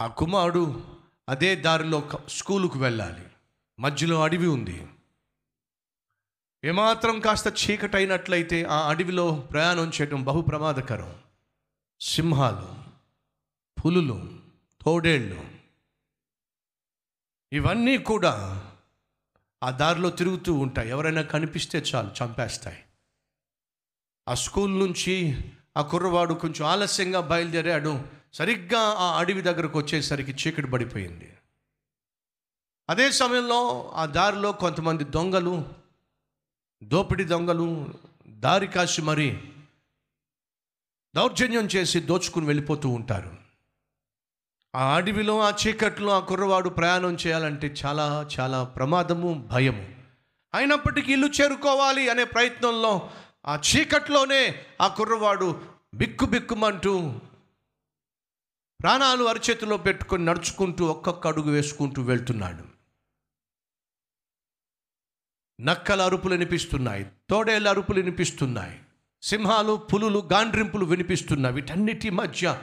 ఆ కుమారుడు అదే దారిలో స్కూలుకు వెళ్ళాలి. మధ్యలో అడవి ఉంది. ఏమాత్రం కాస్త చీకటైనట్లయితే ఆ అడవిలో ప్రయాణం చేయడం బహు ప్రమాదకరం. సింహాలు పులులు తోడేళ్ళు. ఇవన్నీ కూడా ఆ దారిలో తిరుగుతూ ఉంటాయి. ఎవరైనా కనిపిస్తే చాలు చంపేస్తాయి. ఆ స్కూల్ నుంచి ఆ కుర్రవాడు కొంచెం ఆలస్యంగా బయలుదేరాడు. సరిగ్గా ఆ అడవి దగ్గరకు వచ్చేసరికి చీకటి పడిపోయింది. అదే సమయంలో ఆ దారిలో కొంతమంది దొంగలు దోపిడి దొంగలు దారి కాసి మరి దౌర్జన్యం చేసి దోచుకుని వెళ్ళిపోతూ ఉంటారు. ఆ అడవిలో ఆ చీకట్లో ఆ కుర్రవాడు ప్రయాణం చేయాలంటే చాలా చాలా ప్రమాదము భయము. అయినప్పటికీ ఇల్లు చేరుకోవాలి అనే ప్రయత్నంలో ఆ చీకట్లోనే ఆ కుర్రవాడు బిక్కు బిక్కుమంటూ ప్రాణాలు అరచేతిలో పెట్టుకొని నడుచుకుంటూ ఒక్కొక్క అడుగు వేసుకుంటూ వెళ్తున్నాడు. నక్కల అరుపులు వినిపిస్తున్నాయి తోడేళ్ళ అరుపులు వినిపిస్తున్నాయి సింహాలు పులులు గాండ్రింపులు వినిపిస్తున్నాయి వీటన్నిటి మధ్య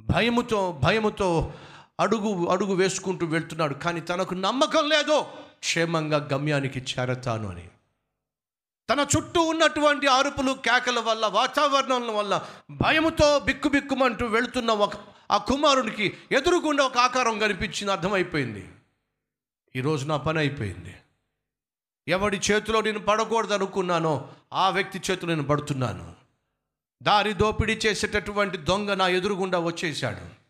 భయముతో భయముతో అడుగు అడుగు వేసుకుంటూ వెళ్తున్నాడు. కానీ తనకు నమ్మకం లేదో. క్షేమంగా గమ్యానికి చేరతాను అని. తన చుట్టూ ఉన్నటువంటి అరుపులు కేకల వల్ల వాతావరణం వల్ల భయముతో బిక్కుబిక్కుమంటూ వెళుతున్న ఒక ఆ కుమారునికి ఎదురుగుండా ఒక ఆకారం కనిపించింది అర్థమైపోయింది. ఈరోజు నా పని అయిపోయింది. ఎవడి చేతిలో నేను పడకూడదు అనుకున్నానో ఆ వ్యక్తి చేతిలో నేను పడుతున్నాను. దారి దోపిడీ చేసేటటువంటి దొంగ నా ఎదురుగుండా వచ్చేసాడు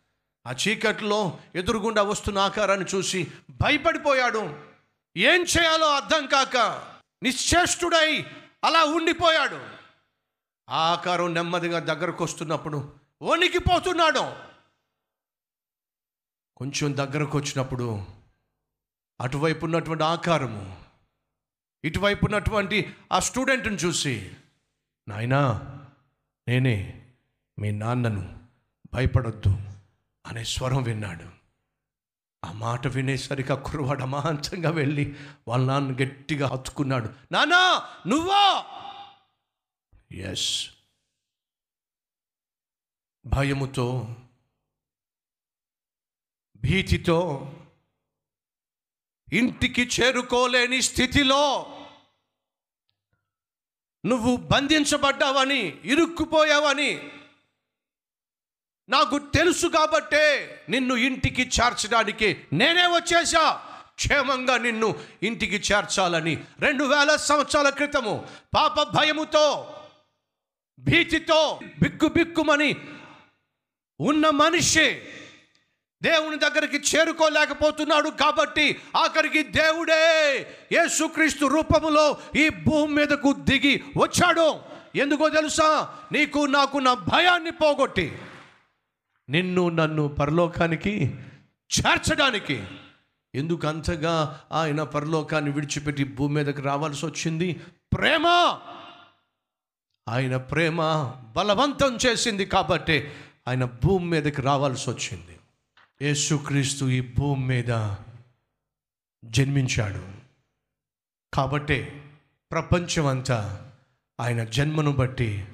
ఆ చీకట్లో ఎదురుగుండా వస్తున్న ఆకారాన్ని చూసి భయపడిపోయాడు. ఏం చేయాలో అర్థం కాక నిశ్చేష్టుడై అలా ఉండిపోయాడు. ఆ ఆకారం నెమ్మదిగా దగ్గరకు వస్తున్నప్పుడు వణికిపోతున్నాడు. కొంచెం దగ్గరకు వచ్చినప్పుడు అటువైపు ఉన్నటువంటి ఆకారము ఇటువైపు ఉన్నటువంటి ఆ స్టూడెంట్ని చూసి నాయనా నేనే మీ నాన్నను భయపడొద్దు అనే స్వరం విన్నాడు. ఆ మాట వినేసరికి ఆ కుర్రవాడు అమాంతంగా వెళ్ళి వాళ్ళ నాన్న గట్టిగా హత్తుకున్నాడు. నానా నువ్వా? ఎస్ భయముతో భీతితో ఇంటికి చేరుకోలేని స్థితిలో నువ్వు బంధించబడ్డావని ఇరుక్కుపోయావని నాకు తెలుసు కాబట్టే నిన్ను ఇంటికి చేర్చడానికి నేనే వచ్చేసా క్షేమంగా నిన్ను ఇంటికి చేర్చాలని రెండు వేల సంవత్సరాల క్రితము పాప భయముతో భీతితో బిక్కు బిక్కుమని ఉన్న మనిషి దేవుని దగ్గరికి చేరుకోలేకపోతున్నాడు కాబట్టి ఆఖరికి దేవుడే యేసుక్రీస్తు రూపములో ఈ భూమి మీదకు దిగి వచ్చాడు. ఎందుకో తెలుసా? నీకు నాకు నా భయాన్ని పోగొట్టి నిన్ను నన్ను పరలోకానికి చేర్చడానికి. ఎందుకు అంతగా ఆయన పరలోకాన్ని విడిచిపెట్టి భూమి మీదకి రావాల్సి వచ్చింది? ప్రేమ. ఆయన ప్రేమ బలవంతం చేసింది కాబట్టి ఆయన భూమి మీదకి రావాల్సి వచ్చింది. యేసుక్రీస్తు ఈ భూమి మీద జన్మించాడు. కాబట్టే ప్రపంచమంతా ఆయన జన్మను బట్టి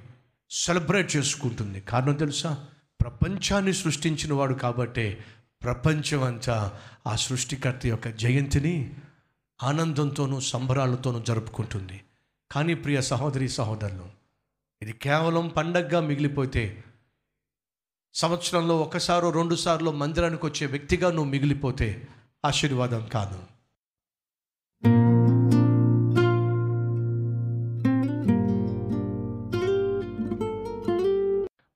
సెలబ్రేట్ చేసుకుంటుంది. కారణం తెలుసా? ప్రపంచాన్ని సృష్టించిన వాడు కాబట్టే ప్రపంచమంతా ఆ సృష్టికర్త యొక్క జయంతిని ఆనందంతోనూ సంబరాలతోనూ జరుపుకుంటుంది. కానీ ప్రియ సహోదరి సహోదరులు ఇది కేవలం పండగగా మిగిలిపోతే సంవత్సరంలో ఒకసారో రెండు సార్లు మందిరానికి వచ్చే వ్యక్తిగా నువ్వు మిగిలిపోతే ఆశీర్వాదం కాదు.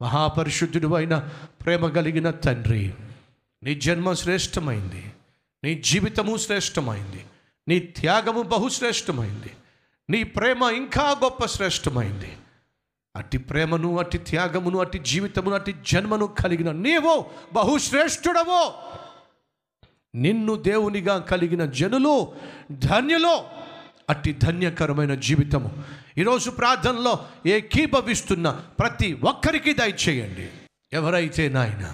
మహాపరిశుద్ధుడు అయిన ప్రేమ కలిగిన తండ్రి నీ జన్మ శ్రేష్టమైంది నీ జీవితము శ్రేష్టమైంది నీ త్యాగము బహుశ్రేష్టమైంది నీ ప్రేమ ఇంకా గొప్ప శ్రేష్టమైంది. అట్టి ప్రేమను అట్టి త్యాగమును అట్టి జీవితమును అట్టి జన్మను కలిగిన నీవు బహుశ్రేష్ఠుడవో. నిన్ను దేవునిగా కలిగిన జనులు ధన్యులు అట్టి ధన్యకరమైన జీవితము. ఈరోజు ప్రార్థనలో ఏకీభవిస్తున్న ప్రతి ఒక్కరికి దయచేయండి. ఎవరైతే నాయన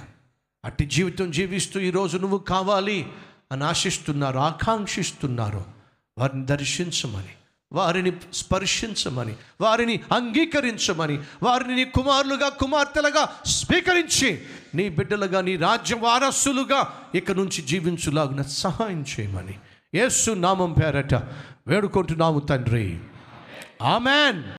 అట్టి జీవితం జీవిస్తూ ఈరోజు నువ్వు కావాలి అని ఆశిస్తున్నారు ఆకాంక్షిస్తున్నారు వారిని దర్శించమని వారిని స్పర్శించమని వారిని అంగీకరించమని వారిని నీ కుమారులుగా కుమార్తెలుగా స్వీకరించి నీ బిడ్డలుగా నీ రాజ్య వారసులుగా ఇక నుంచి జీవించులాగున సహాయం చేయమని. యేసు నామం పేరట వేడుకుంటున్నాము తండ్రి. ఆమెన్.